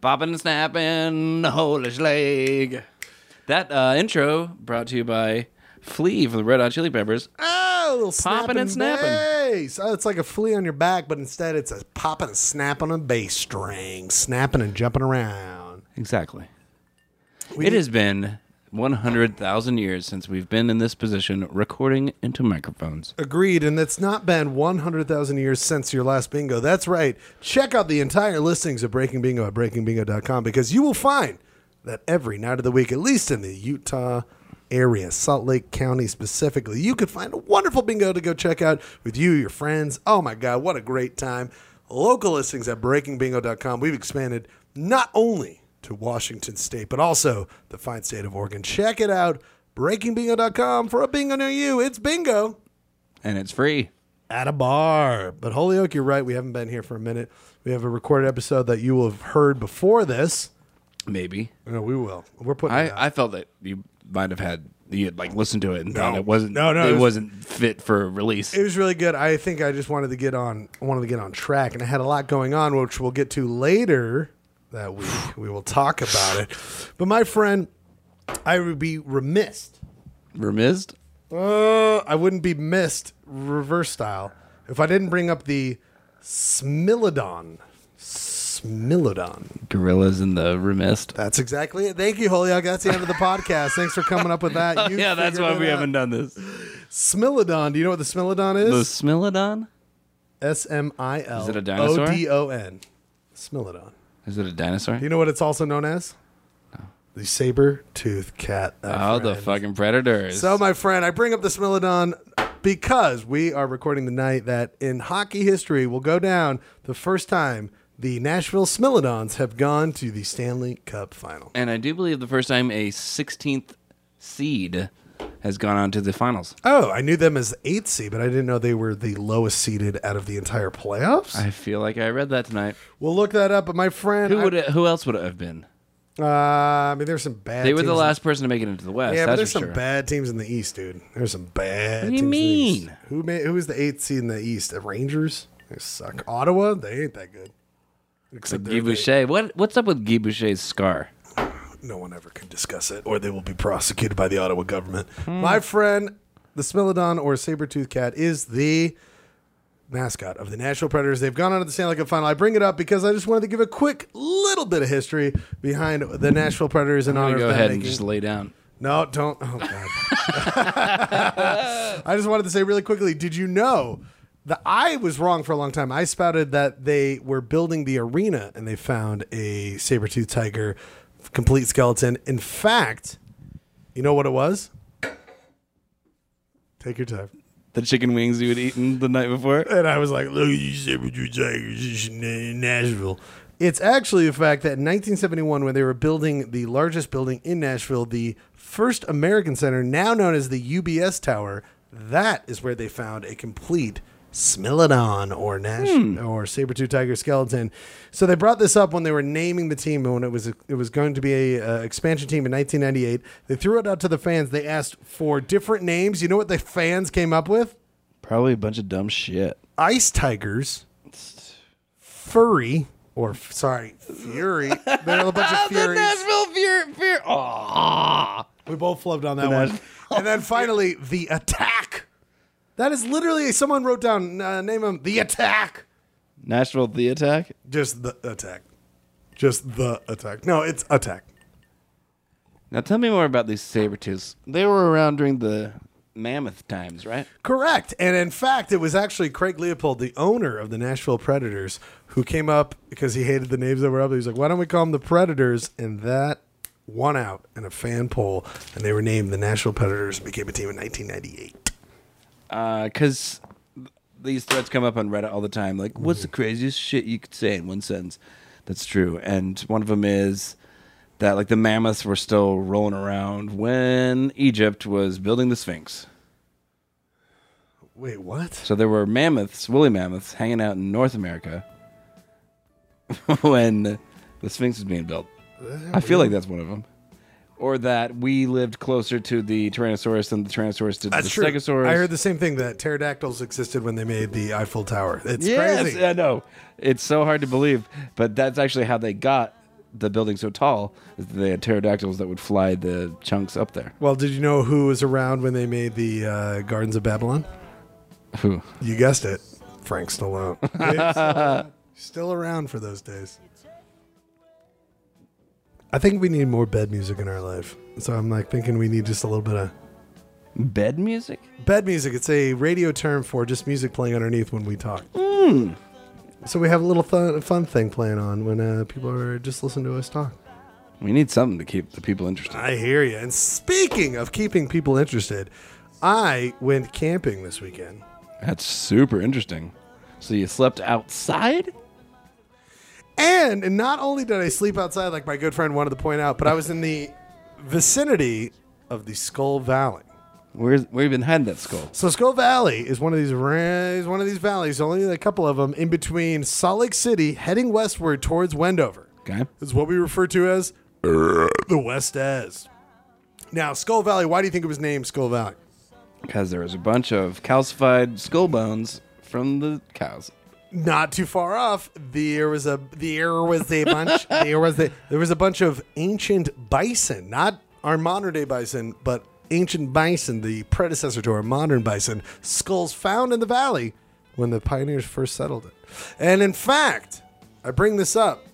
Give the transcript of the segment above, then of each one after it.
Popping and snapping, holy leg. That uh, intro brought to you by Flea from the Red Hot Chili Peppers. Oh, a little Popping and snapping. bass. Oh, it's like a flea on your back, but instead it's a popping and snapping a bass string, snapping and jumping around. Exactly. it has been 100,000 years since we've been in this position recording into microphones. Agreed, and it's not been 100,000 years since your last bingo. That's right. Check out the entire listings of Breaking Bingo at breakingbingo.com because you will find that every night of the week, at least in the Utah area, Salt Lake County specifically, you could find a wonderful bingo to go check out with you, your friends. Oh my God, what a great time. Local listings at breakingbingo.com. We've expanded not only to Washington State, but also the fine state of Oregon. Check it out, breakingbingo.com for a bingo near you. It's bingo And it's free. at a bar. But Holyoke, you're right. We haven't been here for a minute. We have a recorded episode that you will have heard before this. Maybe. No, we will. We're putting. I, I felt that you might have had you had like listened to it and thought No. it wasn't No, no, it, was- wasn't fit for release. it was really good. I think I just wanted to get on I wanted to get on track and I had a lot going on which we'll get to later that week. we will talk about it. But my friend, I would be remiss. Remised? Uh, I wouldn't be missed reverse style if I didn't bring up the Smilodon. Smilodon. Gorillas in the remist. That's exactly it. Thank you, Holyoke. That's the end of the podcast. Thanks for coming up with that. You yeah, that's figured why it we out. haven't done this. Smilodon. Do you know what the Smilodon is? The is? Smilodon? S M I L Is it a dinosaur? O D O N. Smilodon. Is it a dinosaur? Do you know what it's also known as? The saber tooth cat. my Oh, the fucking predators. So, my friend, I bring up the Smilodon because we are recording the night that in hockey history will go down the first time the Nashville Smilodons have gone to the Stanley Cup final. and I do believe the first time a 16th seed has gone on to the finals. Oh, I knew them as eight seed, but I didn't know they were the lowest seeded out of the entire playoffs. I feel like I read that tonight. we'll look that up. But my friend, Who I- would it, who else would it have been? Uh, I mean, there's some bad. They were teams the in- last person to make it into the West. Yeah, but that's there's for some sure. bad teams in the East, dude. There's some bad. What do you teams in the East. mean? Who made? Who is the eighth seed in the East? The Rangers. They suck. Ottawa. They ain't that good. Except Guy they're- Boucher. What what's up with Guy Boucher's scar? No one ever can discuss it, or they will be prosecuted by the Ottawa government. My friend, the Smilodon or saber-toothed cat is the mascot of the Nashville Predators. They've gone on to the Stanley Cup final. I bring it up because I just wanted to give a quick little bit of history behind the Nashville Predators in I'm honor gonna of go them ahead and making- just lay down. No, don't. Oh God. I just wanted to say really quickly. Did you know that I was wrong for a long time? I spouted that they were building the arena and they found a saber tooth tiger complete skeleton. In fact, you know what it was? Take your time. The chicken wings you had eaten the night before. And I was like, look at you saber tooth tigers in Nashville. It's actually a fact that in 1971, when they were building the largest building in Nashville, the First American Center, now known as the UBS Tower, that is where they found a complete Smilodon or Nash or saber-tooth tiger skeleton. So they brought this up when they were naming the team and when it was it was going to be a uh, expansion team in 1998. They threw it out to the fans. They asked for different names. You know what the fans came up with? Probably a bunch of dumb shit. ice tigers, furry, or sorry, fury. They're a bunch of furies. Nashville fear fear. Oh. We both flubbed on that one. And then finally, the attack. That is literally someone wrote down uh, name them the attack. Nashville the attack. Just the attack. Just the attack. No, it's attack. Now tell me more about these saber tooths. They were around during the mammoth times, right? Correct. And in fact, it was actually Craig Leopold, the owner of the Nashville Predators, who came up because he hated the names that were up. He was like, why don't we call them the Predators? And that won out in a fan poll. And they were named the Nashville Predators and became a team in 1998. Uh, because these threads come up on Reddit all the time. Like, what's the craziest shit you could say in one sentence? That's true. And one of them is that like the mammoths were still rolling around when Egypt was building the Sphinx. Wait, what? So there were mammoths, woolly mammoths, hanging out in North America when the Sphinx was being built. I feel like that's one of them. Or that we lived closer to the Tyrannosaurus than the Tyrannosaurus did to That's the true. Stegosaurus. I heard the same thing that pterodactyls existed when they made the Eiffel Tower. It's yes, crazy. I know. It's so hard to believe, but that's actually how they got the building so tall is that they had pterodactyls that would fly the chunks up there. Well, did you know who was around when they made the uh, Gardens of Babylon? Who? You guessed it, Frank Stallone. He's still, still around for those days. I think we need more bed music in our life. So I'm like thinking we need just a little bit of Bed music? bed music. It's a radio term for just music playing underneath when we talk. So we have a little fun, fun thing playing on when uh, people are just listening to us talk. We need something to keep the people interested. I hear you. And speaking of keeping people interested, I went camping this weekend. That's super interesting. So you slept outside? And, and not only did I sleep outside, like my good friend wanted to point out, but I was in the vicinity of the Skull Valley. Where's where you been hiding that skull? So Skull Valley is one of these ra- is one of these valleys, only a couple of them in between Salt Lake City, heading westward towards Wendover. Okay. Is what we refer to as the West As. Now, Skull Valley. Why do you think it was named Skull Valley? Because there was a bunch of calcified skull bones from the cows. Not too far off there was a there was a bunch there was a there was a bunch of ancient bison not our modern day bison but ancient bison the predecessor to our modern bison skulls found in the valley when the pioneers first settled it and in fact i bring this up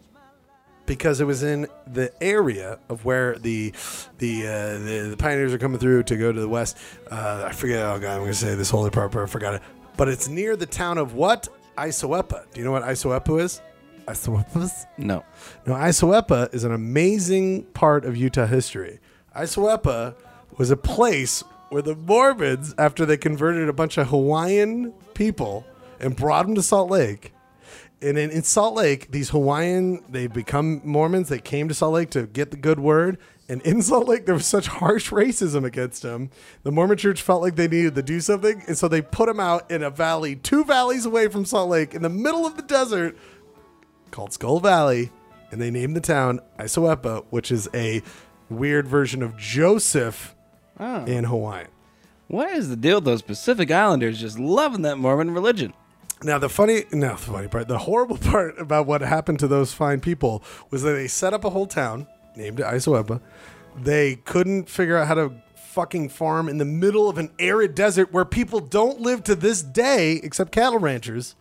because it was in the area of where the the uh, the, the pioneers are coming through to go to the west. Uh, I forget. Oh god, I'm going to say this holy part, but I forgot it. But it's near the town of what? Iosepa. Do you know what Iosepa is? Iosepa? No. No, Iosepa is an amazing part of Utah history. Iosepa was a place where the Mormons, after they converted a bunch of Hawaiian people and brought them to Salt Lake, and in, in Salt Lake, these Hawaiian, they become Mormons. They came to Salt Lake to get the good word. And in Salt Lake, there was such harsh racism against them. The Mormon church felt like they needed to do something. And so they put him out in a valley, two valleys away from Salt Lake, in the middle of the desert, called Skull Valley. And they named the town Iosepa, which is a weird version of Joseph Oh. in Hawaiian. What is the deal with those Pacific Islanders just loving that Mormon religion? Now the funny, no, the funny part, the horrible part about what happened to those fine people was that they set up a whole town named it Iosepa. They couldn't figure out how to fucking farm in the middle of an arid desert where people don't live to this day except cattle ranchers.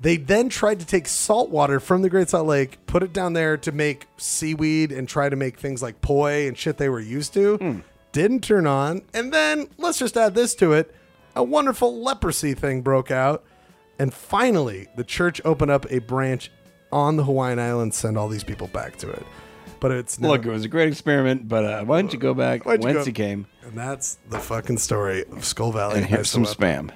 They then tried to take salt water from the Great Salt Lake, put it down there to make seaweed and try to make things like poi and shit they were used to. Hmm. Didn't turn on. And then let's just add this to it a wonderful leprosy thing broke out. And finally, the church opened up a branch on the Hawaiian Islands, send all these people back to it. But it's now, Look, it was a great experiment, but uh, why don't you go back Why'd you whence go- you came and that's the fucking story of Skull Valley. and here's some spam?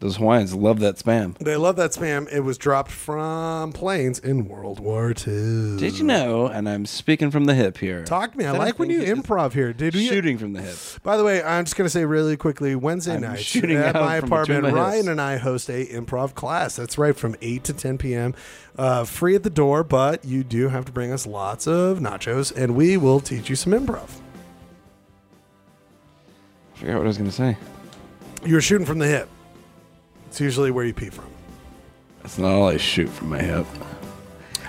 Those Hawaiians love that spam. They love that spam. It was dropped from planes in World War II. Did you know? And I'm speaking from the hip here. Talk to me. I That like when you is improv here. Did we? shooting from the hip. By the way, I'm just going to say really quickly Wednesday I'm night shooting at out my from between apartment, my Ryan and I host a improv class. That's right, from 8 to 10 p.m. Uh, free at the door, but you do have to bring us lots of nachos, and we will teach you some improv. I forgot what I was going to say. You're shooting from the hip. It's usually where you pee from. That's not all I shoot from my hip.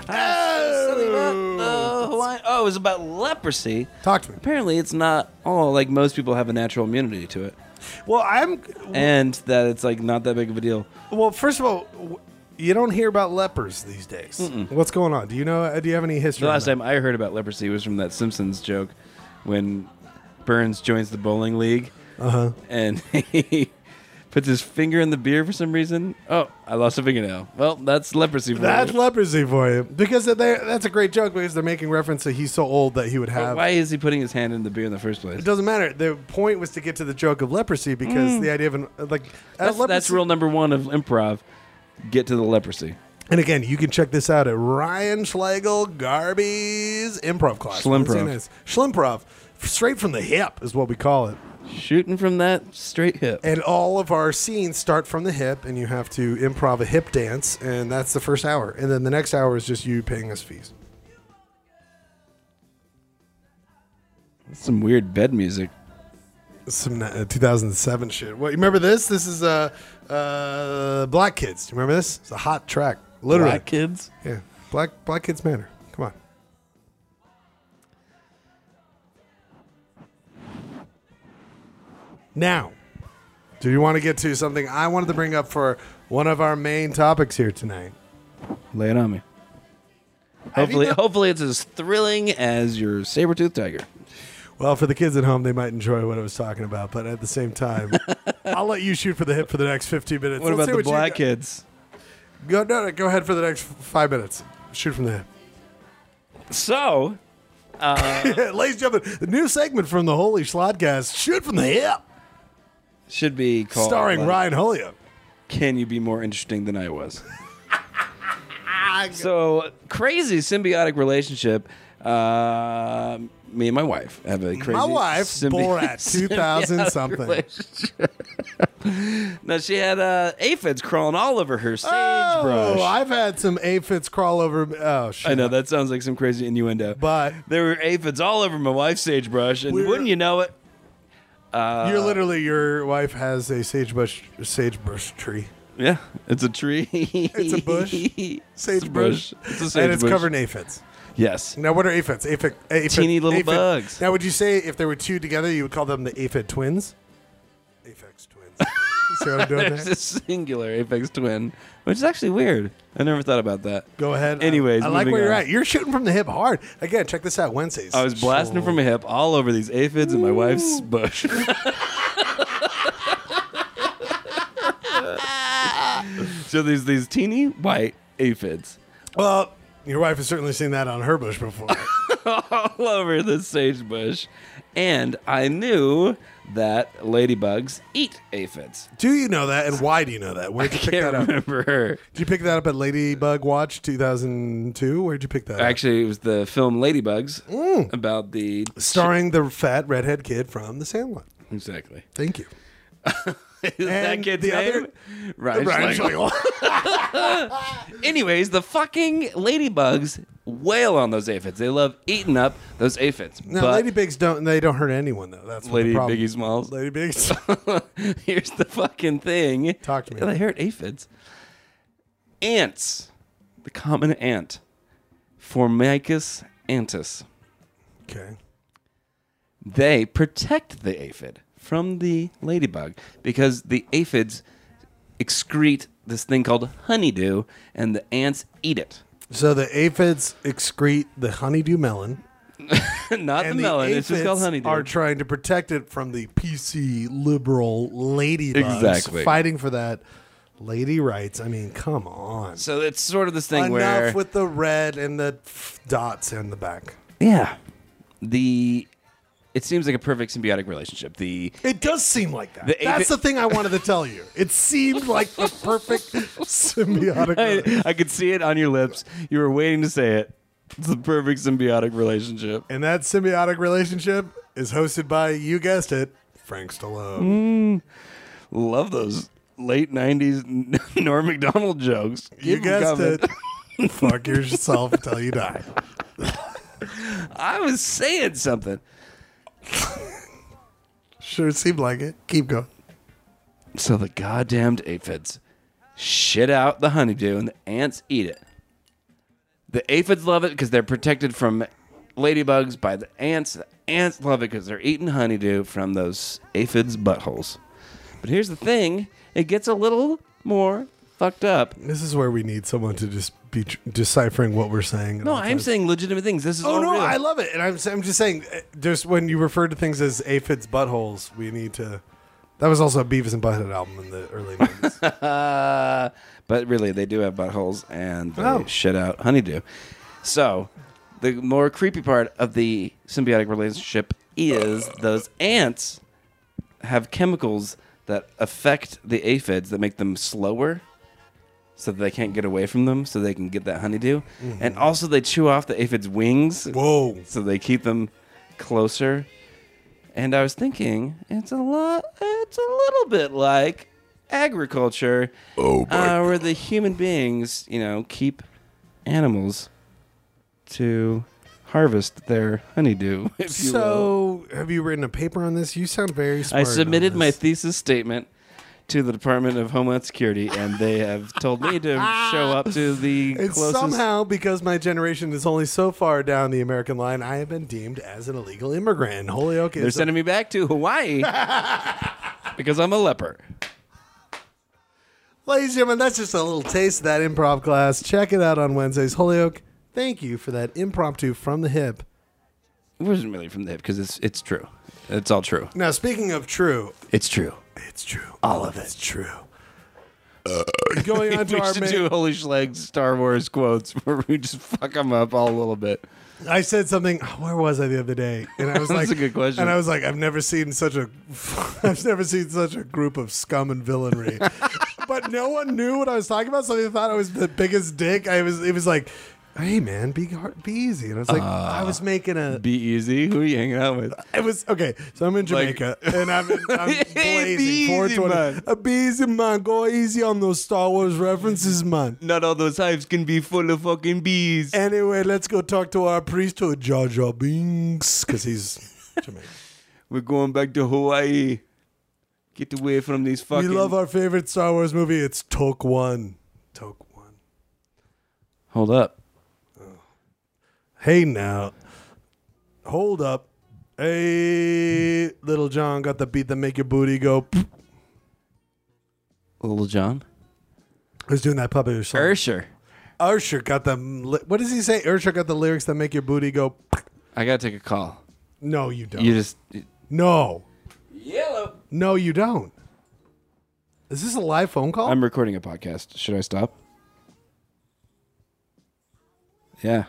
Oh, oh, it was about leprosy. Talk to me. Apparently, it's not. all like most people have a natural immunity to it, Well, I'm. and that it's like not that big of a deal. Well, first of all, w- you don't hear about lepers these days. What's going on? Do you know? uh, Do you have any history? The on last that? time I heard about leprosy was from that Simpsons joke when Burns joins the bowling league Uh-huh. and he puts his finger in the beer for some reason. Oh, I lost a fingernail. Well, that's leprosy for you. That's you. leprosy for you because they that's a great joke because they're making reference that he's so old that he would But have. why is he putting his hand in the beer in the first place? It doesn't matter. The point was to get to the joke of leprosy because the idea of an like Mm. That's, leprosy- that's rule number one of improv. Get to the leprosy. And again, you can check this out at Ryan Schlegel Garby's improv class. Schlimprov. Schlimprov, straight from the hip is what we call it. Shooting from that straight hip. And all of our scenes start from the hip, and you have to improv a hip dance, and that's the first hour. And then the next hour is just you paying us fees. That's some weird bed music. Some uh, 2007 shit. What you remember this? This is uh, uh, Black Kids. Do you remember this? It's a hot track. Literally. Black kids. Yeah. Black Black Kids Manor. Now, do you want to get to something I wanted to bring up for one of our main topics here tonight? Lay it on me. Hopefully, hopefully it's as thrilling as your saber tooth tiger. Well, for the kids at home, they might enjoy what I was talking about, but at the same time, I'll let you shoot for the hip for the next 15 minutes. What Let's about the you black got. kids? Go, no, no, go ahead for the next f- five minutes. Shoot from the hip. So, uh, Ladies and gentlemen, the new segment from the Holy Schlodcast, Shoot from the Hip, should be called starring like, Ryan Holyoke. Can you be more interesting than I was? so crazy symbiotic relationship. Uh, me and my wife have a crazy. My wife, symbi- Borat, 2000 something. relationship. no, she had uh, aphids crawling all over her sagebrush. Oh, I've had some aphids crawl over. Oh, shit. I know that sounds like some crazy innuendo, But there were aphids all over my wife's sagebrush, and wouldn't you know it? Uh, you're literally, your wife has a sagebrush, sagebrush tree. Yeah, it's a tree. It's a bush. It's a Sagebrush. It's a and sagebrush. it's covered in aphids. Yes. Now, what are aphids? Aphid, aphid Teeny little aphid- bugs. Now, would you say if there were two together, you would call them the aphid twins? Aphex twins. See what I'm doing There's there? a singular Aphex twin, which is actually weird. I never thought about that. Go ahead. Anyways, I, like moving where you're on. at. You're shooting from the hip hard. Again, check this out. Wednesdays. I was blasting from a hip all over these aphids in my wife's bush. so these these teeny white aphids Well, your wife has certainly seen that on her bush before. all over the sage bush, and I knew that ladybugs eat aphids. do you know that, and why do you know that? Where'd you pick Can't that up? remember. Did you pick that up at Ladybug Watch 2002? Where'd you pick that up? Actually, it was the film Ladybugs Mm. about the Starring the fat redhead kid from The Sandlot. exactly. Thank you. Is that And kid's the name? other- Ryan. Schlegel. Anyways, the fucking ladybugs wail on those aphids. They love eating up those aphids. No, but ladybugs don't. They don't hurt anyone though. That's what Lady the. Biggie Smalls. Ladybugs. Here's the fucking thing. Talk to me. They hurt aphids. Ants. The common ant. Formicus antis. okay. They protect the aphid from the ladybug because the aphids excrete this thing called honeydew and the ants eat it. So the aphids excrete the honeydew melon, Not and the melon. It's just aphids called honeydew. are trying to protect it from the PC liberal ladybugs Exactly. fighting for that lady rights. I mean, come on. so it's sort of this thing Enough where with the red and the f- dots in the back. yeah, the it seems like a perfect symbiotic relationship. The It does seem like that. The That's the thing I wanted to tell you. It seemed like the perfect symbiotic. I, I could see it on your lips. You were waiting to say it. It's the perfect symbiotic relationship. And that symbiotic relationship is hosted by, you guessed it, Frank Stallone. Mm. Love those late '90s Norm Macdonald jokes. You Keep guessed it. Fuck yourself until you die. I was saying something. Sure seemed like it. Keep going. So the goddamned aphids shit out the honeydew and the ants eat it. The aphids love it because they're protected from ladybugs by the ants. The ants love it because they're eating honeydew from those aphids' buttholes. But here's the thing it gets a little more fucked up. This is where we need someone to just be tr- deciphering what we're saying. at No, all I'm times. saying legitimate things. This is Oh all no, real. I love it, and I'm I'm just saying, uh, just when you refer to things as aphids buttholes, we need to. That was also a Beavis and Butthead album in the early '90s. Uh, but really, they do have buttholes and they Oh. shit out honeydew. So, the more creepy part of the symbiotic relationship is those ants have chemicals that affect the aphids that make them slower so that they can't get away from them so they can get that honeydew. And also, they chew off the aphids' wings Whoa! so they keep them closer. And I was thinking, it's a lot. It's a little bit like agriculture, Oh uh, where the human beings, you know, keep animals to harvest their honeydew. If you will. So, have you written a paper on this? You sound very smart. I submitted my thesis statement to the Department of Homeland Security, and they have told me to show up to the And closest. somehow, because my generation is only so far down the American line, I have been deemed as an illegal immigrant. Holyoke is They're sending me back to Hawaii. because I'm a leper. Ladies and gentlemen, that's just a little taste of that improv class. Check it out on Wednesdays. Holyoke, thank you for that impromptu from the hip. It wasn't really from the hip because it's it's true. It's all true. Now, speaking of true, It's true. It's true. All of it's true. Uh, going on to we our should main, do Holy Schlegs Star Wars quotes where we just fuck them up all a little bit. I said something. Oh, where was I the other day? And I was That's like, a good question. And I was like, I've never seen such a, I've never seen such a group of scum and villainy. but no one knew what I was talking about, so they thought I was the biggest dick. I was. It was like, hey man, be hard, be easy. And I was like, I was making a. Be easy. Who are you hanging out with? It was okay. So I'm in Like- Jamaica and I'm, I'm Hey, blazing. be easy, 420. man. Uh, be easy, man. Go easy on those Star Wars references, man. Not all those hives can be full of fucking bees. Anyway, let's go talk to our priesthood, Jar Jar Binks, because he's Jamaican. We're going back to Hawaii. Get away from these fucking. We love our favorite Star Wars movie. It's Toke One. Toke One. Hold up. Hey now, hold up. Hey, little John got the beat that make your booty go. Little John. Who's doing that puppet song? Ursher. Usher got the. li- What does he say? Usher got the lyrics that make your booty go. I gotta take a call. No, you don't. You just no, yellow. no, you don't. Is this a live phone call? I'm recording a podcast. Should I stop? Yeah,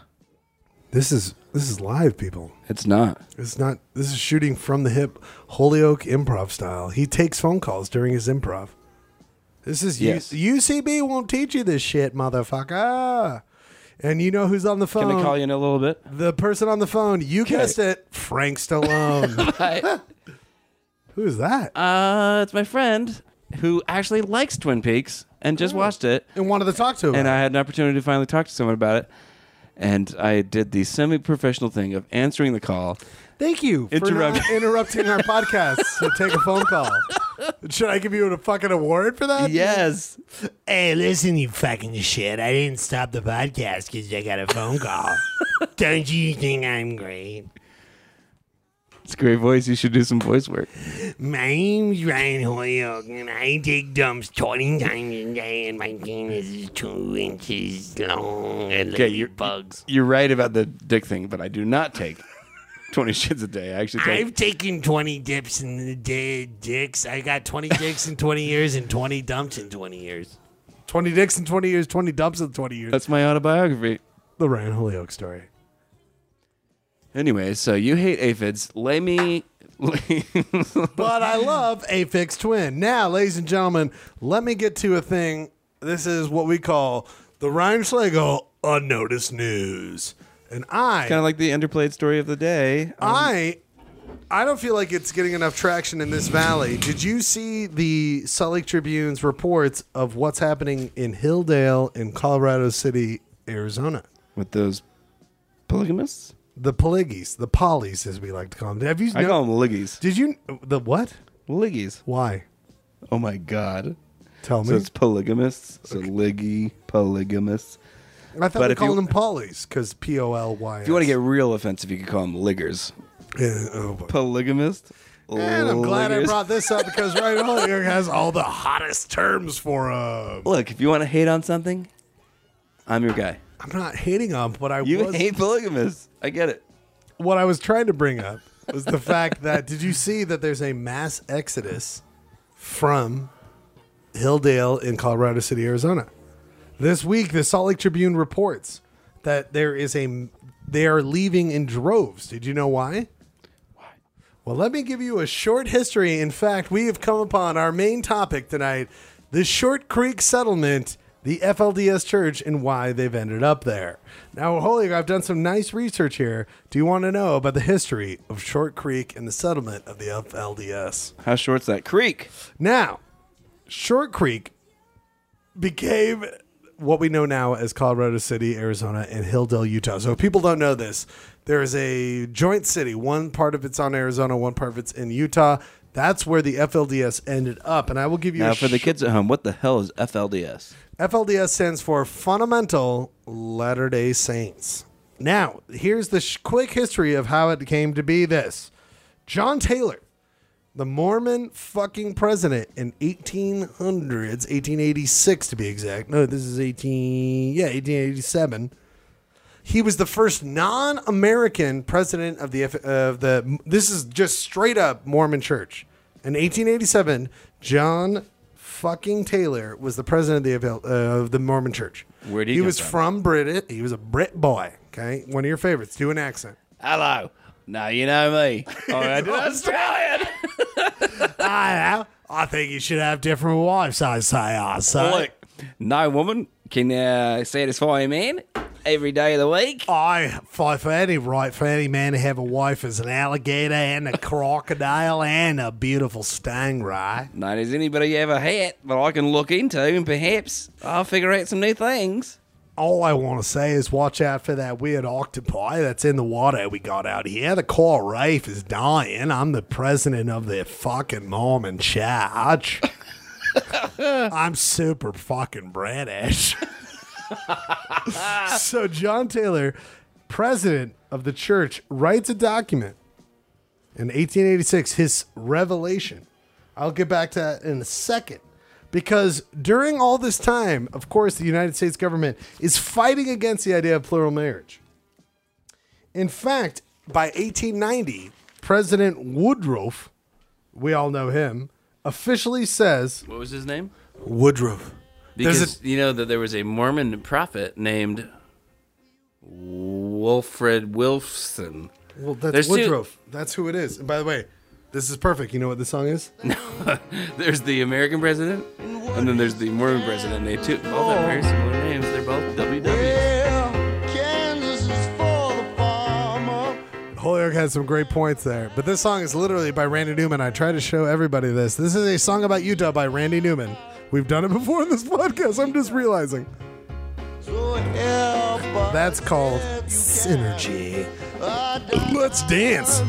this is this is live, people. it's not. It's not. This is shooting from the hip, Holyoke improv style. He takes phone calls during his improv. This is Yes. U- UCB won't teach you this shit, motherfucker. And you know who's on the phone? Can I call you in a little bit? The person on the phone. You guessed it, Frank Stallone. Hi. who's that? Uh, it's my friend who actually likes Twin Peaks and just watched it, And wanted to talk to him. and I had an opportunity to finally talk to someone about it. And I did the semi-professional thing of answering the call. Thank you for Interrupt- not interrupting our podcast to take a phone call. Should I give you a fucking award for that? Yes. Hey, listen, you fucking shit. I didn't stop the podcast because I got a phone call. Don't you think I'm great? It's a great voice. You should do some voice work. My name's Ryan Holyoke, and I take dumps 20 times a day, and my penis is two inches long and Okay, like you're- bugs. You're right about the dick thing, but I do not take 20 shits a day. I actually take. I've taken 20 dips in the day, dicks. I got 20 dicks in 20 years and 20 dumps in 20 years. 20 dicks in 20 years, 20 dumps in 20 years. That's my autobiography. the Ryan Holyoke story. Anyway, so you hate aphids. Lay me. but I love Aphex Twin. Now, ladies and gentlemen, let me get to a thing. This is what we call the Ryan Schlegel Unnoticed News. And I, kind of like the underplayed story of the day. Um, I, I don't feel like it's getting enough traction in this valley. Did you see the Salt Lake Tribune's reports of what's happening in Hildale in Colorado City, Arizona? with those polygamists? The Polyggies, the Pollies, as we like to call them. Have you? I know- call them liggies. Did you the what? Liggies. Why? Oh my god. Tell me. So it's polygamists. So liggy polygamists. I thought but we called them Pollies because P O L Y. If you want to get real offensive, you could call them liggers. Yeah, oh. Polygamist. And I'm glad I brought this up because Ryan Holyoke has all the hottest terms for uh Look, if you want to hate on something, I'm your guy. I'm not hating on what I You was hate polygamists. I get it. what I was trying to bring up was the fact that did you see that there's a mass exodus from Hildale in Colorado City, Arizona. This week the Salt Lake Tribune reports that there is a they are leaving in droves. Did you know why? Why? Well, let me give you a short history. In fact, we have come upon our main topic tonight the Short Creek settlement, the FLDS church, and why they've ended up there. Now, Holy, I've done some nice research here. Do you want to know about the history of Short Creek and the settlement of the FLDS? How short's that creek? Now, Short Creek became what we know now as Colorado City, Arizona, and Hildale, Utah. So if people don't know this, there is a joint city. One part of it's on Arizona, one part of it's in Utah. That's where the FLDS ended up. And I will give you Now, for the kids at home, what the hell is FLDS? FLDS stands for Fundamental Latter day Saints. Now, here's the sh- quick history of how it came to be this John Taylor the Mormon fucking president in 1800s, 1886 to be exact. No, this is 18, yeah, 1887. He was the first non-American president of the of the. This is just straight up Mormon Church. In 1887, John fucking Taylor was the president of the uh, of the Mormon Church. Where'd he he was from? from Brit. He was a Brit boy. Okay, one of your favorites. Do an accent. Hello. Now you know me. Oh, I did Australian. I know. I think you should have different wives. I say. I say. Look, no woman can uh, satisfy a man every day of the week. I fight for any right for any man to have a wife as an alligator and a crocodile and a beautiful stingray. Not as anybody ever had, but I can look into and perhaps I'll figure out some new things. All I want to say is watch out for that weird octopi that's in the water we got out here. The coral reef is dying. I'm the president of the fucking Mormon church. I'm super fucking British. so John Taylor, president of the church, writes a document in 1886, his revelation. I'll get back to that in a second. Because during all this time, of course, the United States government is fighting against the idea of plural marriage. In fact, by 1890, President Woodruff, we all know him, officially says What was his name? Woodruff. There's Because you know that there was a Mormon prophet named Wilfred Wilson. Well, that's There's two- That's who it is. And by the way, this is perfect. You know what this song is? No. There's the American president, and then there's the Mormon president. They two both have very similar names. They're both WW. Kansas is for the farmer. Holyoke had some great points there. But this song is literally by Randy Newman. I try to show everybody this. This is a song about Utah by Randy Newman. We've done it before in this podcast. I'm just realizing. That's called synergy. Let's dance.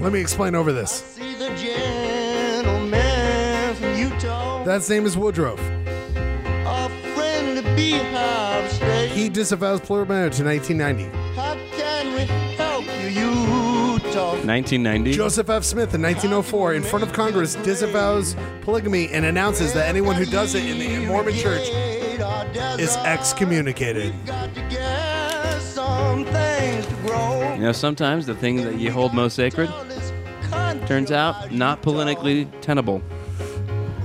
Let me explain over this. That's name is Woodruff. a friend Beehive State. He disavows plural marriage in 1990. How can we help you, Utah? 1990. Joseph F. Smith in 1904, in front of Congress, disavows polygamy and announces that anyone who does it in the Mormon church is excommunicated. Got to get some things to grow. You know, sometimes the thing that you hold most sacred turns out not politically tenable.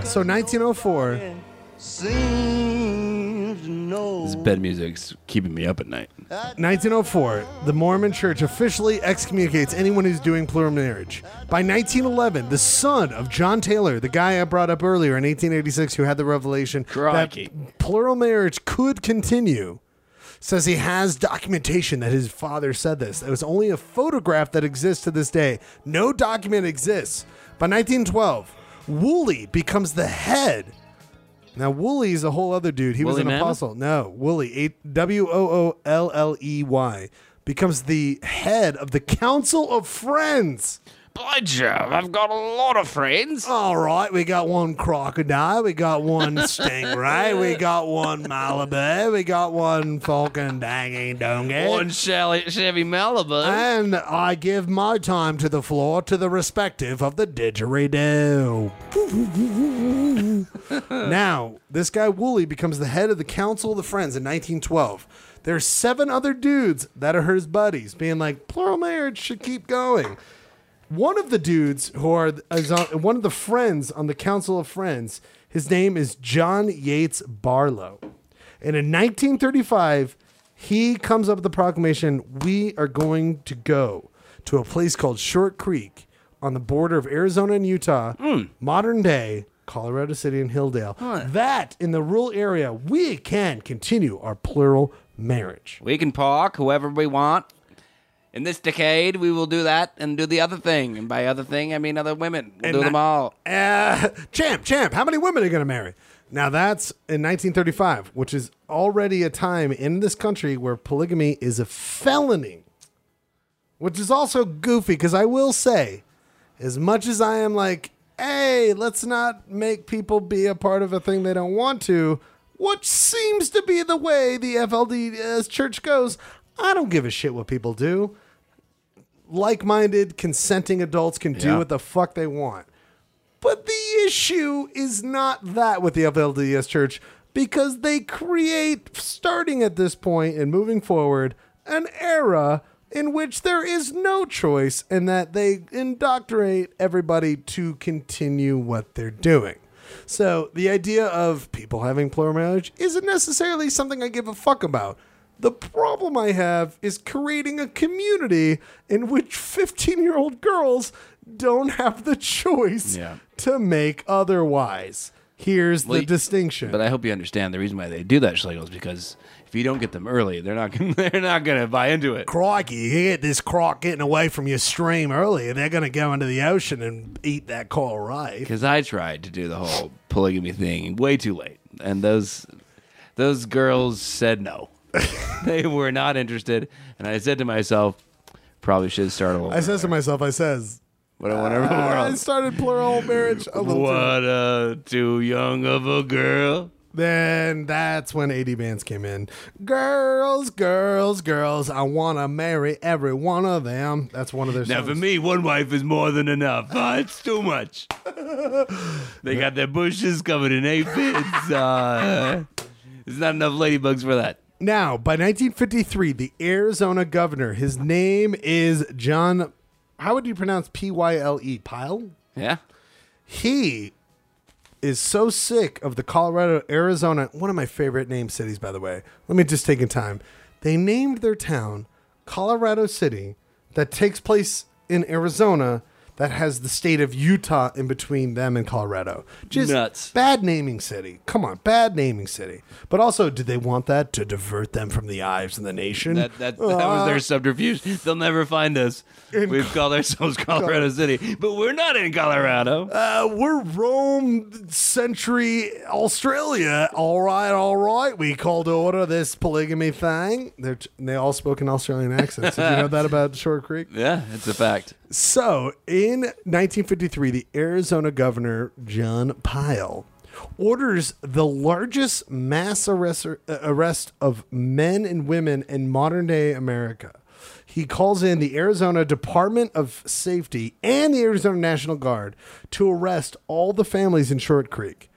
So 1904, Seems. This bed music's keeping me up at night. 1904, the Mormon Church officially excommunicates anyone who's doing plural marriage. By 1911, the son of John Taylor, the guy I brought up earlier in 1886 who had the revelation Crikey. that plural marriage could continue, says he has documentation that his father said this. It was only a photograph that exists to this day. No document exists. By 1912, Woolley becomes the head now Woolley is a whole other dude. He was an Mammoth? apostle. No, Woolley, W O O L L E Y, becomes the head of the Council of Friends. Jove, I've got a lot of friends. All right, we got one crocodile, we got one stingray, we got one Malibu, we got one fucking danging donkey. One Chevy, Chevy Malibu. And I give my time to the floor to the respective of the didgeridoo. now, this guy Woolley becomes the head of the Council of the Friends in 1912. There's seven other dudes that are his buddies, being like, plural marriage should keep going. One of the dudes who are is on, one of the friends on the Council of Friends, his name is John Yates Barlow. And in 1935, he comes up with the proclamation we are going to go to a place called Short Creek on the border of Arizona and Utah, hmm. modern day Colorado City and Hildale. That in the rural area, we can continue our plural marriage. We can park whoever we want. In this decade, we will do that and do the other thing. And by other thing, I mean other women. We'll And do not- them all. Uh, champ, champ, how many women are you going to marry? Now that's in 1935, which is already a time in this country where polygamy is a felony, which is also goofy because I will say, as much as I am like, hey, let's not make people be a part of a thing they don't want to, which seems to be the way the FLDS church goes, I don't give a shit what people do. Like minded, consenting adults can do Yeah. what the fuck they want. But the issue is not that with the FLDS church because they create, starting at this point and moving forward, an era in which there is no choice and that they indoctrinate everybody to continue what they're doing. So the idea of people having plural marriage isn't necessarily something I give a fuck about. The problem I have is creating a community in which 15 year old girls don't have the choice Yeah. to make otherwise. Here's Well, the distinction. But I hope you understand the reason why they do that, Schlegel, is because if you don't get them early, they're not gonna, they're not going to buy into it. Crikey, you get this croc getting away from your stream early, and they're going to go into the ocean and eat that coral reef. Because I tried to do the whole polygamy thing way too late, and those those girls said no. they were not interested, and I said to myself, probably should start a little. I says to myself, I says, But I wonder I started plural marriage a little too What a too young of a girl. Then that's when 80 bands came in. Girls, girls, girls, I want to marry every one of them. That's one of their Now, songs. for me, one wife is more than enough. Uh, it's too much. they got their bushes covered in aphids. Uh, there's not enough ladybugs for that. Now, by 1953, the Arizona governor, his name is John, how would you pronounce P Y L E? Pyle? Yeah. He is so sick of the Colorado, Arizona, one of my favorite name cities, by the way. Let me just take a time. They named their town Colorado City, that takes place in Arizona, that has the state of Utah in between them and Colorado. Just Nuts. bad naming city. Come on, bad naming city. But also, did they want that to divert them from the eyes of the nation? That, that, that was their Uh, subterfuge. They'll never find us. We've called ourselves Colorado City, but we're not in Colorado. Uh, we're Rome Century Australia. All right, all right. We call to order this polygamy thing. They're, they all spoke in Australian accents. Did you know that about Short Creek? Yeah, it's a fact. So, in 1953, the Arizona governor, John Pyle, orders the largest mass arrest, uh, arrest of men and women in modern day America. He calls in the Arizona Department of Safety and the Arizona National Guard to arrest all the families in Short Creek.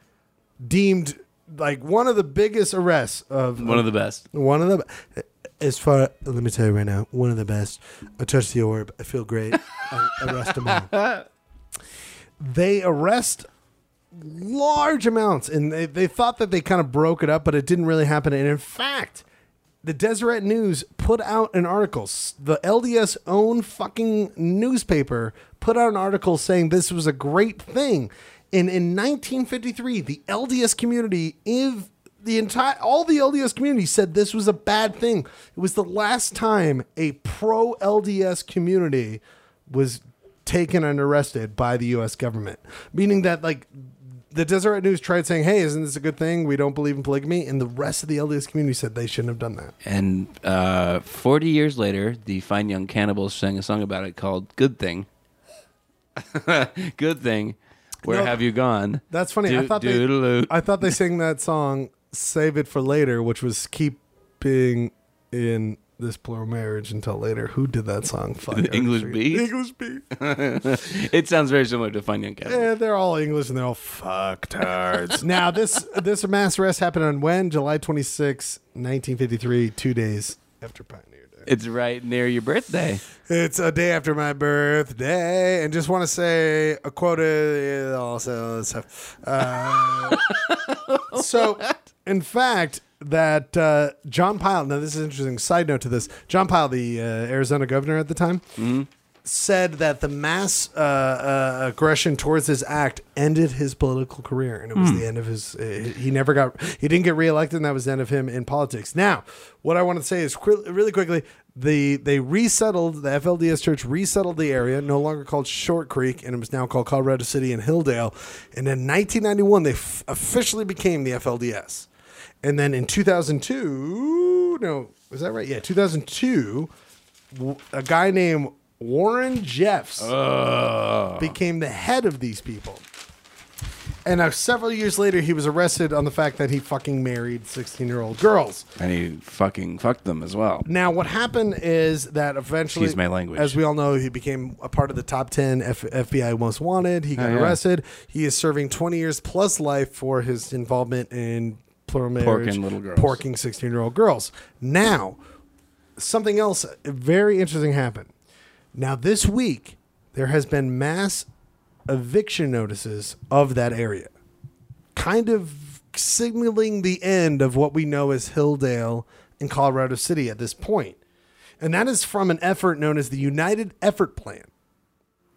Deemed like one of the biggest arrests of One of the best. one of the as far let me tell you right now, one of the best. I touched the orb. I feel great. I arrest them all. They arrest large amounts, and they, they thought that they kind of broke it up, but it didn't really happen. And in fact, the Deseret News put out an article. The LDS own fucking newspaper put out an article saying this was a great thing. And in 1953, the LDS community, if the entire all the LDS community said this was a bad thing. It was the last time a pro LDS community was taken and arrested by the U.S. government, meaning that like the Deseret News tried saying, "Hey, isn't this a good thing? We don't believe in polygamy," and the rest of the LDS community said they shouldn't have done that. And uh, 40 years later, the Fine Young Cannibals sang a song about it called Good Thing. Good Thing. Where No, have you gone? That's funny. I Do- thought they. I thought they sang that song "Save It for Later," which was keeping in this plural marriage until later. Who did that song? Fuck, English. Beat? English beat. it sounds very similar to Fine Young Cannibals. Yeah, they're all English and they're all fucktards. now this this mass arrest happened on when? July 26, 1953, two days after Pioneer Day. It's right near your birthday. It's a day after my birthday, and just want to say a quote uh, also stuff. Uh, so, in fact, that uh, John Pyle. Now, this is an interesting. Side note to this: John Pyle, the uh, Arizona governor at the time, said that the mass uh, uh, aggression towards his act ended his political career, and it was the end of his. Uh, he never got. He didn't get reelected, and that was the end of him in politics. Now, what I want to say is qu- really quickly. The they resettled the FLDS church resettled the area, no longer called Short Creek, and it was now called Colorado City and Hildale. And in 1991, they f- officially became the FLDS. And then in 2002, no, was that right? Yeah, 2002, a guy named Warren Jeffs Oh. became the head of these people. And now, several years later, he was arrested on the fact that he fucking married 16 year old girls. And he fucking fucked them as well. Now, what happened is that eventually, Excuse my language. as we all know, he became a part of the top 10 F- FBI most wanted. He oh, got Oh, yeah. arrested. He is serving 20 years plus life for his involvement in plural marriage, Porking little girls. porking 16 year old girls. Now, something else very interesting happened. Now, this week, there has been mass eviction notices of that area, kind of signaling the end of what we know as Hildale in Colorado City at this point. And that is from an effort known as the United Effort Plan.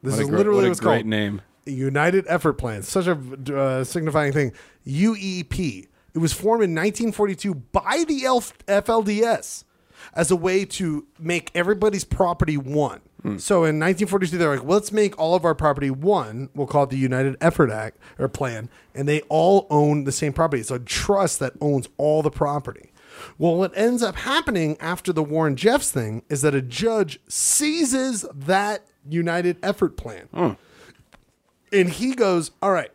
This What is gr- literally what a what's great called. name. United Effort Plan, such a uh, signifying thing. UEP. It was formed in 1942 by the FLDS as a way to make everybody's property one. Hmm. So in 1942, they're like, well, let's make all of our property one. We'll call it the United Effort Act or Plan, and they all own the same property. It's a trust that owns all the property. Well, what ends up happening after the Warren Jeffs thing is that a judge seizes that United Effort Plan hmm. and he goes, All right,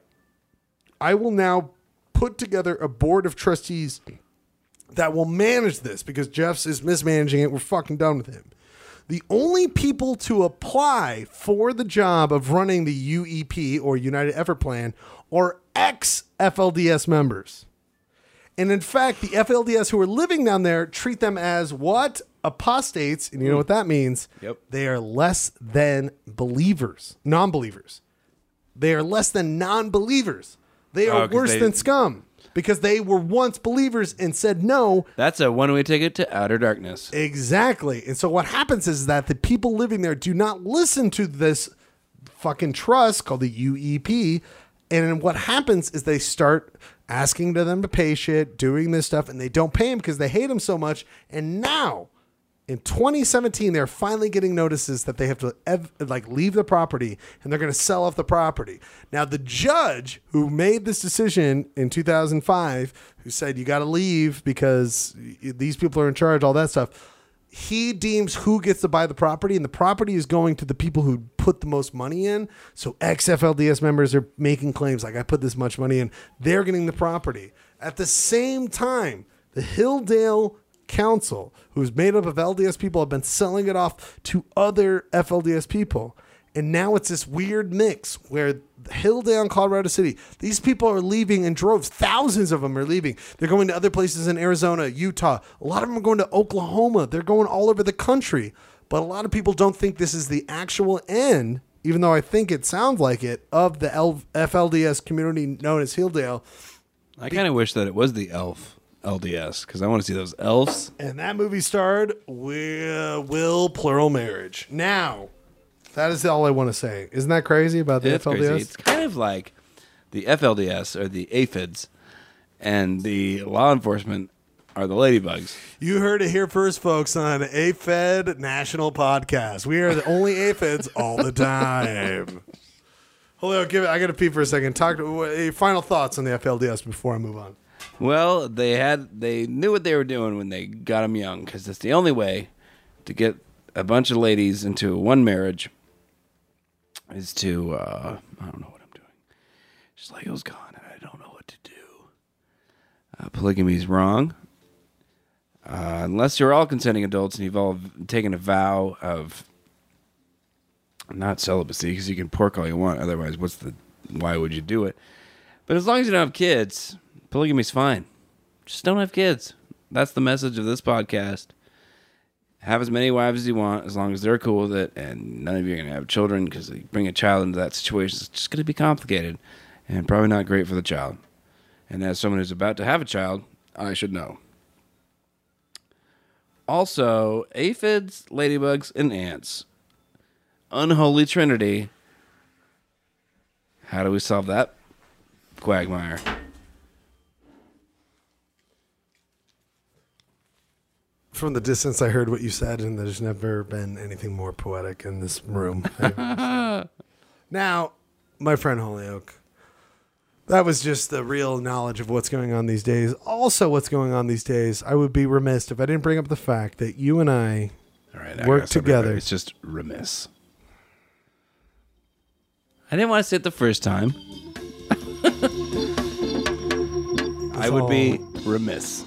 I will now put together a board of trustees that will manage this because Jeffs is mismanaging it. We're fucking done with him. The only people to apply for the job of running the UEP or United Effort Plan are ex FLDS members. And in fact, the FLDS who are living down there treat them as what? Apostates. And you know what that means? Yep. They are less than believers, non believers. They are less than non believers. They are Oh, 'cause worse they- than scum because they were once believers and said no. That's a one way ticket to outer darkness. Exactly. And so what happens is that the people living there do not listen to this fucking trust called the UEP. And then what happens is they start asking to them to pay shit, doing this stuff, and they don't pay them because they hate them so much. And now in 2017, they're finally getting notices that they have to ev- like leave the property and they're going to sell off the property. Now, the judge who made this decision in 2005, who said you got to leave because these people are in charge, all that stuff, he deems who gets to buy the property, and the property is going to the people who put the most money in. So xflds members are making claims like I put this much money in. They're getting the property. At the same time, the Hildale Council, who's made up of LDS people, have been selling it off to other FLDS people. And now it's this weird mix where Hildale and Colorado City, these people are leaving in droves. Thousands of them are leaving. They're going to other places in Arizona, Utah. A lot of them are going to Oklahoma. They're going all over the country. But a lot of people don't think this is the actual end, even though I think it sounds like it, of the FLDS community known as Hildale. I kind of wish that it was the elf LDS because I want to see those elves. And that movie starred Will, Will Plural Marriage. Now, that is all I want to say. Isn't that crazy about the It's FLDS? crazy. It's kind of like the FLDS or the aphids, and the law enforcement are the ladybugs. You heard it here first, folks, on AFED National Podcast. We are the only aphids all the time. Julio, give it. I got to pee for a second. Talk. To, uh, final thoughts on the FLDS before I move on. Well, they had they knew what they were doing when they got them young because it's the only way to get a bunch of ladies into one marriage is to uh, I don't know what I'm doing. Just like it was gone, and I don't know what to do. Uh, polygamy is wrong. Uh, unless you're all consenting adults and you've all taken a vow of not celibacy, because you can pork all you want. Otherwise, what's the why would you do it? But as long as you don't have kids, polygamy's fine. Just don't have kids. That's the message of this podcast. Have as many wives as you want, as long as they're cool with it, and none of you are going to have children because you bring a child into that situation. It's just going to be complicated and probably not great for the child. And as someone who's about to have a child, I should know. Also, aphids, ladybugs, and ants. Unholy trinity. How do we solve that quagmire? From the distance, I heard what you said, and there's never been anything more poetic in this room. now, my friend Holyoke, that was just the real knowledge of what's going on these days. Also, what's going on these days, I would be remiss if I didn't bring up the fact that you and I All right, I Work gotta stop right together. there. It's just remiss. I didn't want to say it the first time. I would be remiss.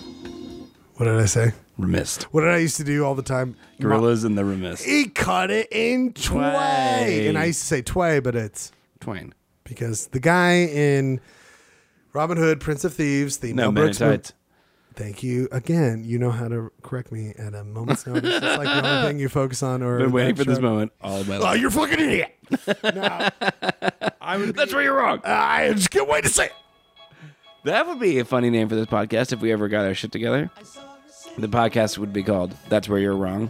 What did I say? Remiss. What did I used to do all the time? Gorillas and the remiss. He cut it in tway. Tway. And I used to say tway, but it's Twain. because the guy in Robin Hood, Prince of Thieves, the No, Mel men in Brooks movie- tights. Thank you again. You know how to correct me at a moment's notice. It's like the only thing you focus on. Or Been waiting that for this short- moment all my Oh, life. you're fucking idiot. no, I would. That's where you're wrong. I just can't wait to say it. That would be a funny name for this podcast if we ever got our shit together. The podcast would be called "That's Where You're Wrong,"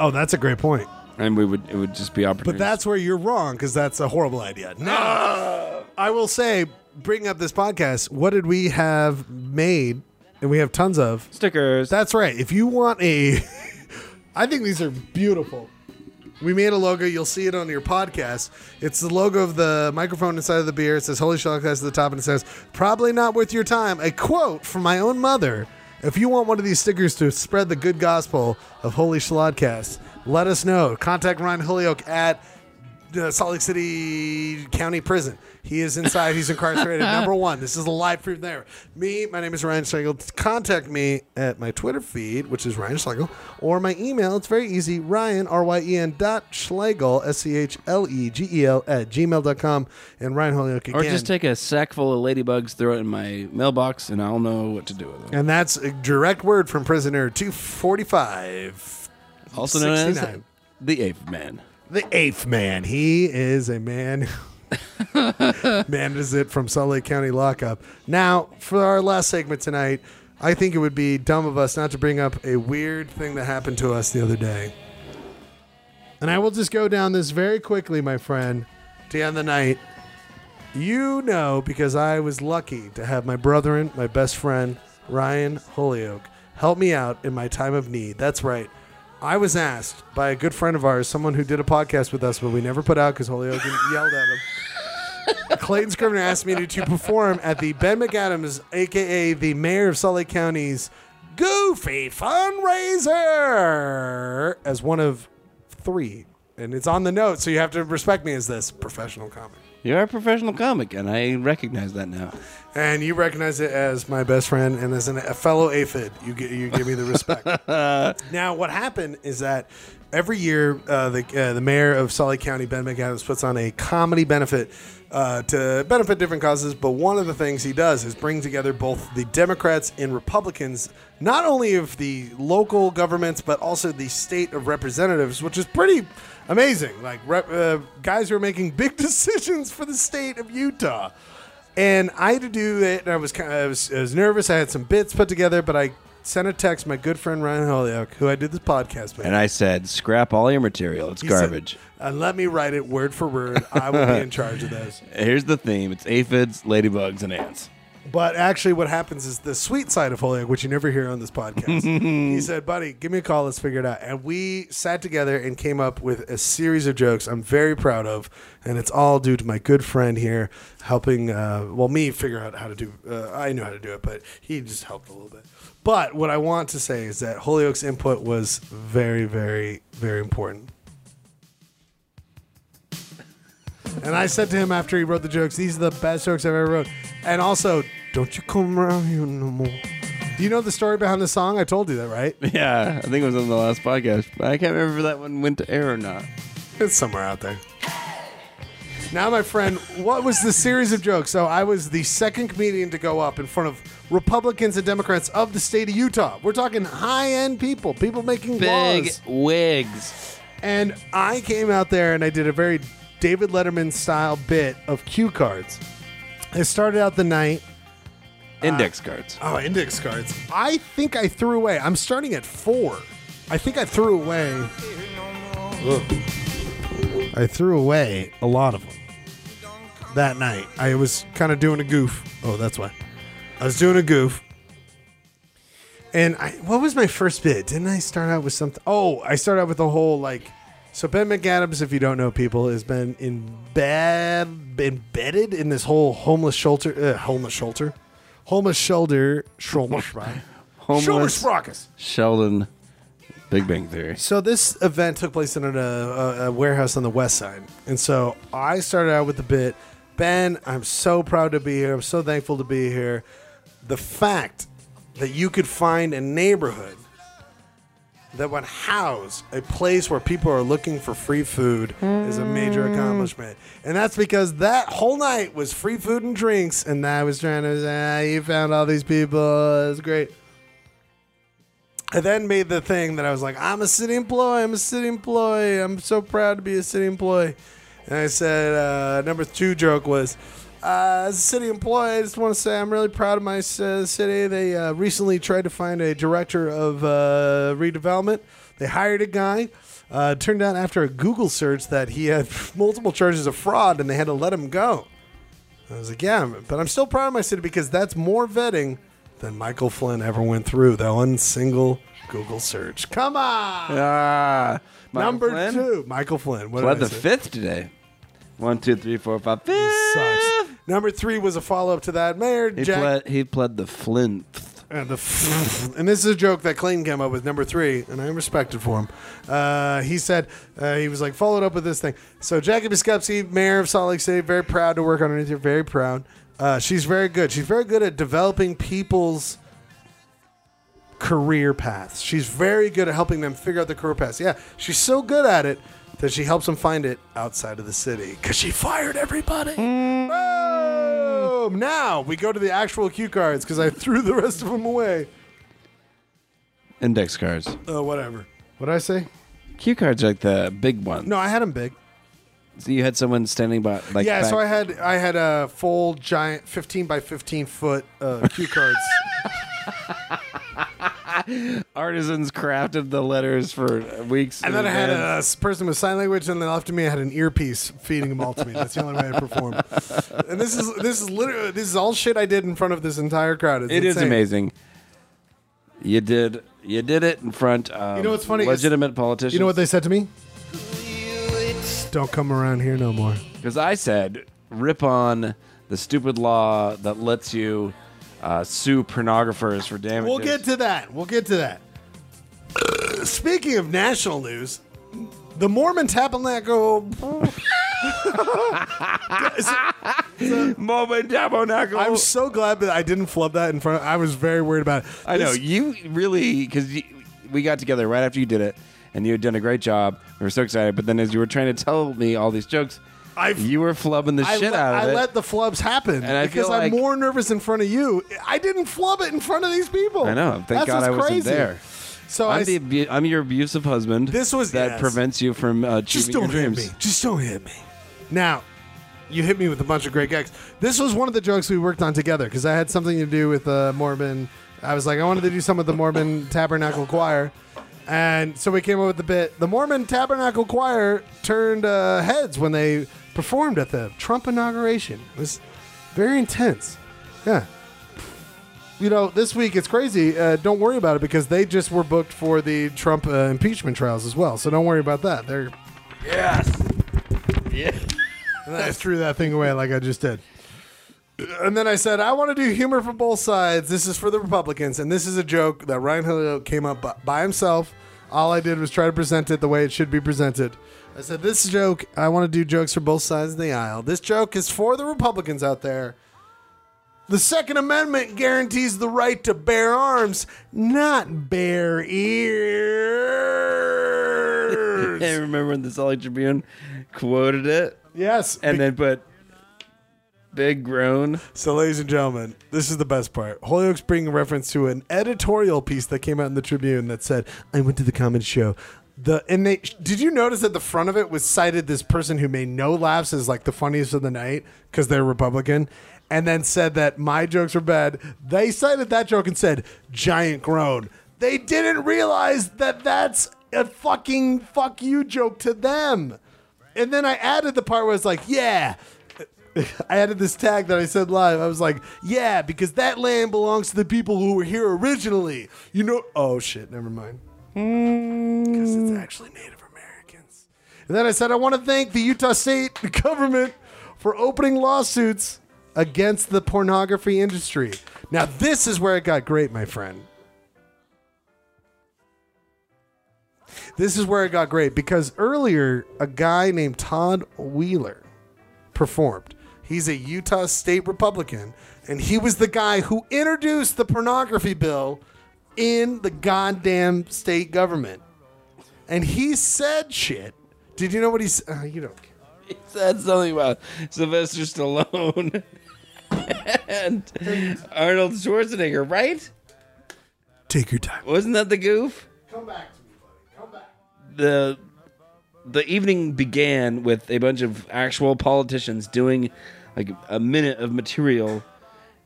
Oh, that's a great point. and we would it would just be opportunities. But that's where you're wrong because that's a horrible idea. No, ah! I will say, bring up this podcast. What did we have made? And we have tons of. stickers. That's right. If you want a, I think these are beautiful. We made a logo. You'll see it on your podcast. It's the logo of the microphone inside of the beer. It says "Holy Schlockcast" at the top, and it says "Probably not worth your time." A quote from my own mother. If you want one of these stickers to spread the good gospel of Holy Schlodcast, let us know. Contact Ryan Holyoke at uh, Salt Lake City County Prison. He is inside. He's incarcerated. Number one. This is a live proof there. Me, my name is Ryan Schlegel. Contact me at my Twitter feed, which is Ryan Schlegel, or my email. It's very easy. Ryan, R Y E N dot Schlegel, S C H L E G E L, at gmail.com. And Ryan Holyoke again. or just take a sack full of ladybugs, throw it in my mailbox, and I'll know what to do with them. and that's a direct word from prisoner 245. Also known as the Eighth Man. The eighth man. He is a man. manages it from Salt Lake County lockup. Now, for our last segment tonight, I think it would be dumb of us not to bring up a weird thing that happened to us the other day. And I will just go down this very quickly, my friend, to end the night. You know, because I was lucky to have my brethren, my best friend, Ryan Holyoke, help me out in my time of need. That's right. I was asked by a good friend of ours, someone who did a podcast with us, but we never put out because Holyoke yelled at him. Clayton Scrivener asked me to, to perform at the Ben McAdams, aka the mayor of Salt Lake County's Goofy Fundraiser, as one of three. And it's on the note, so you have to respect me as this professional comic. You're a professional comic, and I recognize that now. And you recognize it as my best friend and as an, a fellow aphid. You gi- you give me the respect. now, what happened is that every year uh, the uh, the mayor of Sully County, Ben McAdams, puts on a comedy benefit uh, to benefit different causes. But one of the things he does is bring together both the Democrats and Republicans, not only of the local governments but also the state of representatives, which is pretty amazing. Like rep, uh, guys who are making big decisions for the state of Utah. And I had to do it, and I was kind of I was, I was nervous. I had some bits put together, but I sent a text my good friend Ryan Holyoke, who I did this podcast with. And I said, scrap all your material. It's He said, garbage. and let me write it word for word. I will be in charge of those. Here's the theme it's aphids, ladybugs, and ants. But actually, what happens is the sweet side of Holyoke, which you never hear on this podcast. he said, "Buddy, give me a call. Let's figure it out." And we sat together and came up with a series of jokes. I'm very proud of, and it's all due to my good friend here helping. Uh, well, me figure out how to do. Uh, I knew how to do it, but he just helped a little bit. But what I want to say is that Holyoke's input was very, very, very important. And I said to him after he wrote the jokes, "These are the best jokes I've ever wrote." And also, don't you come around here no more. Do you know the story behind the song? I told you that, right? Yeah, I think it was on the last podcast. But I can't remember if that one went to air or not. It's somewhere out there. Now, my friend, what was the series of jokes? So I was the second comedian to go up in front of Republicans and Democrats of the state of Utah. We're talking high-end people, people making Big laws. wigs. And I came out there and I did a very David Letterman style bit of cue cards. I started out the night. Uh, index cards. Oh, index cards. I think I threw away. I'm starting at four. I think I threw away. Ugh. I threw away a lot of them that night. I was kind of doing a goof. Oh, that's why. I was doing a goof. And I, what was my first bit? Didn't I start out with something? Oh, I started out with the whole like. So Ben McAdams, if you don't know people, has been in bad, embedded in this whole homeless shelter, uh, homeless shelter, homeless shelter, shoulder Homeless sprockets. Sheldon Big Bang Theory. So this event took place in a, a, a warehouse on the west side, and so I started out with the bit, Ben. I'm so proud to be here. I'm so thankful to be here. The fact that you could find a neighborhood that would house a place where people are looking for free food is a major accomplishment, and that's because that whole night was free food and drinks, and I was trying to say, ah, you found all these people. It's great. I then made the thing that I was like, I'm a city employee. I'm a city employee. I'm so proud to be a city employee. And I said, uh, number two joke was, uh, as a city employee, I just want to say I'm really proud of my uh, city. They uh, recently tried to find a director of uh, redevelopment. They hired a guy. Uh, turned out after a Google search that he had multiple charges of fraud and they had to let him go. I was like, yeah, but I'm still proud of my city because that's more vetting than Michael Flynn ever went through. That one single Google search. Come on. Ah, Number Flynn two, Michael Flynn. What I the fifth today. One, two, three, four, five, fifth. Number three was a follow up to that. Mayor He Jack. pled. He pled the Flint. And, the and this is a joke that Clayton came up with, number three, and I am respected for him. Uh, he said, uh, he was like, followed up with this thing. So, Jackie Biskupski, mayor of Salt Lake City, very proud to work underneath her, very proud. Uh, she's very good. She's very good at developing people's career paths. She's very good at helping them figure out their career paths. Yeah, she's so good at it that she helps them find it outside of the city because she fired everybody. Boom! Now we go to the actual cue cards because I threw the rest of them away. Index cards. Oh, whatever. What did I say? Cue cards are like the big one. No, I had them big. So you had someone standing by, like yeah, back- so I had I had a full giant fifteen by fifteen foot uh, cue cards. artisans crafted the letters for weeks. And then I had a person with sign language, and then after me, I had an earpiece feeding them all to me. That's the only way I perform. And this is this is literally this is all shit I did in front of this entire crowd. It's It is insane. amazing. You did. You did it in front of You know what's funny legitimate politicians. You know what they said to me? Don't come around here no more. Because I said, rip on the stupid law that lets you uh, sue pornographers for damages. We'll get to that. We'll get to that. Speaking of national news, the Mormon Tabernacle. Moment tabernacle. I'm so glad that I didn't flub that in front. Of, I was very worried about it. I know This- you really because we got together right after you did it, and you had done a great job. We were so excited. But then, as you were trying to tell me all these jokes, I've- you were flubbing the I, shit let, out of I it. let the flubs happen And because feel I'm more nervous in front of you. I didn't flub it in front of these people. I know. Thank That's God I wasn't crazy. there. So I I'm, s- the, I'm your abusive husband. This was- that yes. prevents you from uh, just don't your hit dreams. me. Just don't hit me. Now, you hit me with a bunch of great gags. This was one of the jokes we worked on together because I had something to do with uh, Mormon. I was like, I wanted to do some with the Mormon Tabernacle Choir. And so we came up with the bit. The Mormon Tabernacle Choir turned uh, heads when they performed at the Trump inauguration. It was very intense. Yeah. You know, this week it's crazy. Uh, don't worry about it because they just were booked for the Trump uh, impeachment trials as well. So don't worry about that. They're and then I threw that thing away like I just did. And then I said, I want to do humor for both sides. This is for the Republicans. And this is a joke that Ryan Hilliard came up by- by himself. All I did was try to present it the way it should be presented. I said, This joke, I want to do jokes for both sides of the aisle. This joke is for the Republicans out there. The Second Amendment guarantees the right to bear arms, not bear ears. I remember when the Salt Lake Tribune quoted it yes. and then put big groan. So, ladies and gentlemen, this is the best part. Holyoke's bringing reference to an editorial piece that came out in the Tribune that said, "I went to the comedy show." The and they did you notice that the front of it was cited this person who made no laughs as like the funniest of the night because they're Republican, and then said that my jokes were bad. They cited that joke and said giant groan. They didn't realize that that's a fucking fuck you joke to them. And then I added the part where it's like, yeah, I added this tag that I said live. I was like, yeah, because that land belongs to the people who were here originally. You know, oh shit, never mind. Because it's mm. actually Native Americans. And then I said, I want to thank the Utah State government for opening lawsuits against the pornography industry. Now, this is where it got great, my friend. This is where it got great because earlier a guy named Todd Weiler performed. He's a Utah State Republican, and he was the guy who introduced the pornography bill in the goddamn state government. And he said shit. Did you know what he said? Uh, you don't care. He said something about Sylvester Stallone and Arnold Schwarzenegger, right? Take your time. Wasn't that the goof? Come back to me, buddy. Come back. the the evening began with a bunch of actual politicians doing like a minute of material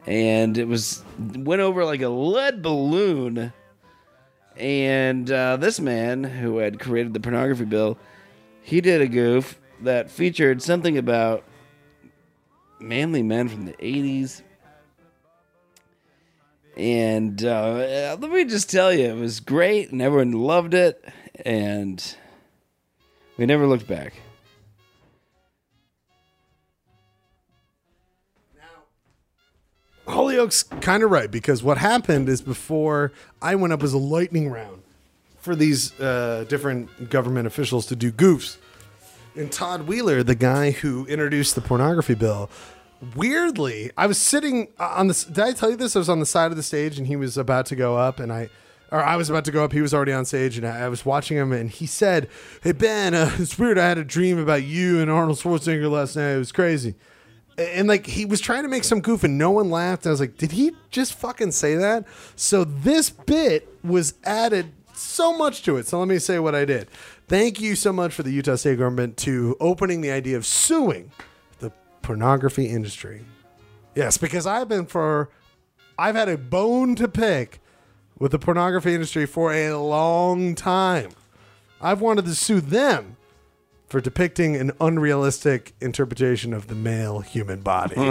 and it was went over like a lead balloon. And uh, this man who had created the pornography bill he did a goof that featured something about manly men from the 80s and uh, let me just tell you it was great and everyone loved it. And we never looked back Holyoke's kind of right because what happened is before I went up as a lightning round for these uh, different government officials to do goofs. And Todd Weiler, the guy who introduced the pornography bill, weirdly, I was sitting on this. Did I tell you this? I was on the side of the stage and he was about to go up, and I. Or I was about to go up. He was already on stage, and I, I was watching him. And he said, "Hey Ben, uh, it's weird. I had a dream about you and Arnold Schwarzenegger last night. It was crazy." And like he was trying to make some goof and no one laughed. I was like, did he just fucking say that? So this bit was added so much to it. So let me say what I did. Thank you so much for the Utah state government to opening the idea of suing the pornography industry. Yes, because I've been for I've had a bone to pick with the pornography industry for a long time. I've wanted to sue them for depicting an unrealistic interpretation of the male human body.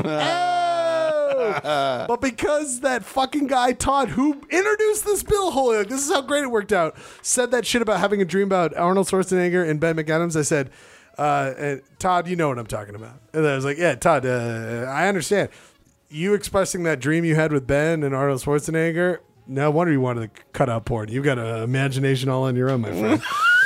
Oh! but because that fucking guy Todd, who introduced this bill, Holyoke, this is how great it worked out, said that shit about having a dream about Arnold Schwarzenegger and Ben McAdams. I said, uh, Todd, you know what I'm talking about. And I was like, yeah, Todd, uh, I understand. You expressing that dream you had with Ben and Arnold Schwarzenegger. No wonder you wanted to cut out porn. You've got an imagination all on your own, my friend.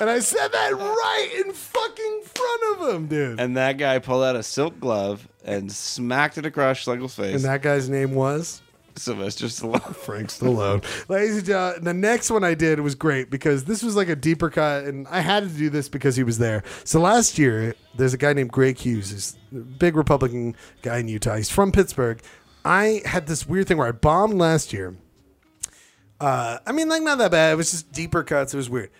And I said that right in fucking front of him, dude. and that guy pulled out a silk glove and smacked it across Schlegel's face And that guy's name was Sylvester Stallone Frank Stallone. Ladies and gentlemen, the next one I did was great because this was like a deeper cut, and I had to do this because he was there. So last year, there's a guy named Greg Hughes, he's a big Republican guy in Utah. He's from Pittsburgh. I had this weird thing where I bombed last year. Uh, I mean, like not that bad. It was just deeper cuts. It was weird.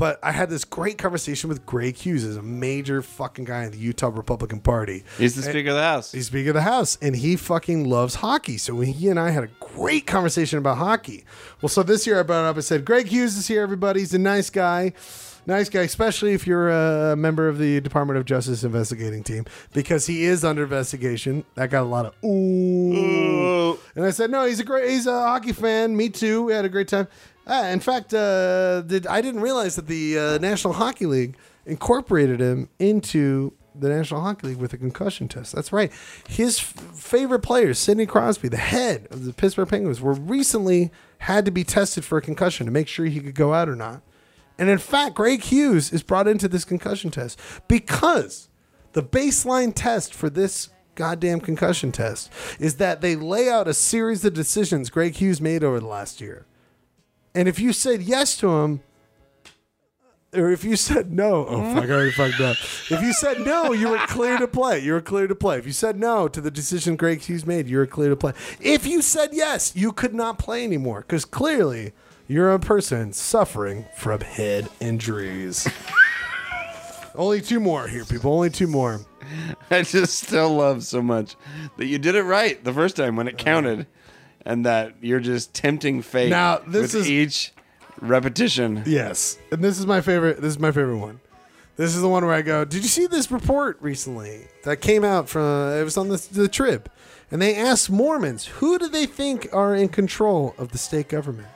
But I had this great conversation with Greg Hughes, is a major fucking guy in the Utah Republican Party. he's the Speaker of the House He's Speaker of the House, and he fucking loves hockey. So he and I had a great conversation about hockey. Well, so this year I brought it up. I said, Greg Hughes is here, everybody. He's a nice guy. Nice guy, especially if you're a member of the Department of Justice investigating team, because he is under investigation. That got a lot of ooh. And I said, no, he's a great, he's a hockey fan. Me too. We had a great time. Ah, in fact, uh, did I didn't realize that the uh, National Hockey League incorporated him into the National Hockey League with a concussion test. That's right. His f- favorite players, Sidney Crosby, the head of the Pittsburgh Penguins, were recently had to be tested for a concussion to make sure he could go out or not. And in fact, Greg Hughes is brought into this concussion test because the baseline test for this goddamn concussion test is that they lay out a series of decisions Greg Hughes made over the last year. And if you said yes to him, or if you said no, oh fuck, I already fucked up. If you said no, you were clear to play. You were clear to play. If you said no to the decision Greg Hughes made, you were clear to play. If you said yes, you could not play anymore because clearly you're a person suffering from head injuries. Only two more here, people. Only two more. I just still love so much that you did it right the first time when it counted, and that you're just tempting fate Now, this with is- each repetition. Yes, and this is my favorite. This is my favorite one. This is the one where I go. Did you see this report recently that came out from? It was on the the Trib, and they asked Mormons who do they think are in control of the state government.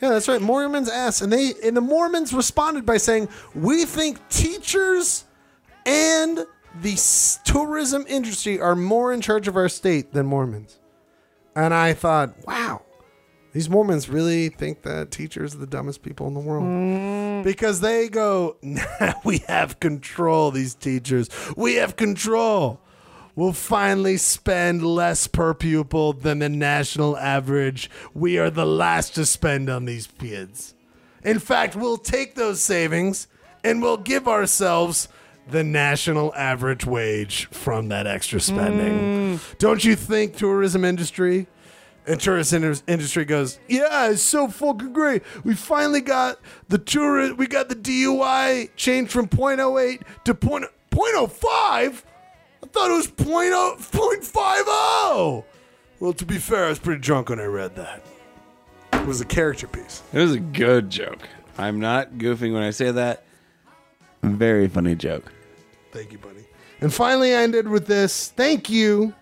Yeah, that's right. Mormons asked, and they and the Mormons responded by saying, "We think teachers and the tourism industry are more in charge of our state than Mormons." And I thought, wow, these Mormons really think that teachers are the dumbest people in the world. Mm. because they go, now we have control, these teachers. We have control. We'll finally spend less per pupil than the national average. We are the last to spend on these kids. In fact, we'll take those savings and we'll give ourselves the national average wage from that extra spending. Mm. Don't you think tourism industry and tourist industry goes, yeah, it's so fucking great. We finally got the tourist, we got the DUI changed from 0.08 to point, 0.05. I thought it was 0.0, 0.50. Well, to be fair, I was pretty drunk when I read that. It was a character piece. It was a good joke. I'm not goofing when I say that. Very funny joke. Thank you, buddy. And finally, I ended with this. Thank you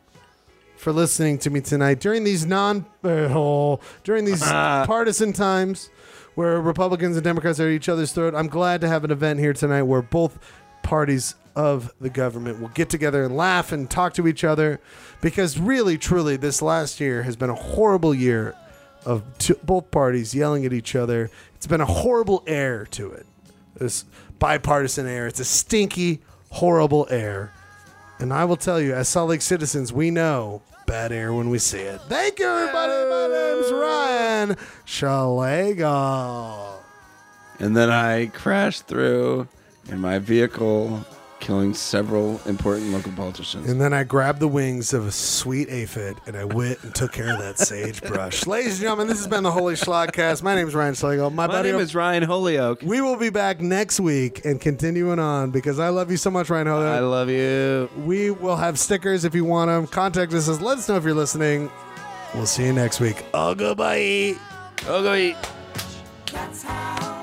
for listening to me tonight during these non uh, during these partisan times where Republicans and Democrats are at each other's throat. I'm glad to have an event here tonight where both parties of the government will get together and laugh and talk to each other because really truly this last year has been a horrible year of t- both parties yelling at each other. It's been a horrible air to it. This bipartisan air. It's a stinky, horrible air. And I will tell you, as Salt Lake citizens, we know bad air when we see it. Thank you, everybody. My name's Ryan Schlegel. And then I crashed through in my vehicle, killing several important local politicians. And then I grabbed the wings of a sweet aphid and I went and took care of that sagebrush. Ladies and gentlemen, this has been the Holy Schlogcast. My name is Ryan Schlegel. My, My buddy name is Ryan Holyoke. We will be back next week and continuing on because I love you so much, Ryan Holyoke. I love you. We will have stickers if you want them. Contact us. Let us know if you're listening. We'll see you next week. Oh, goodbye. Oh, go eat. That's how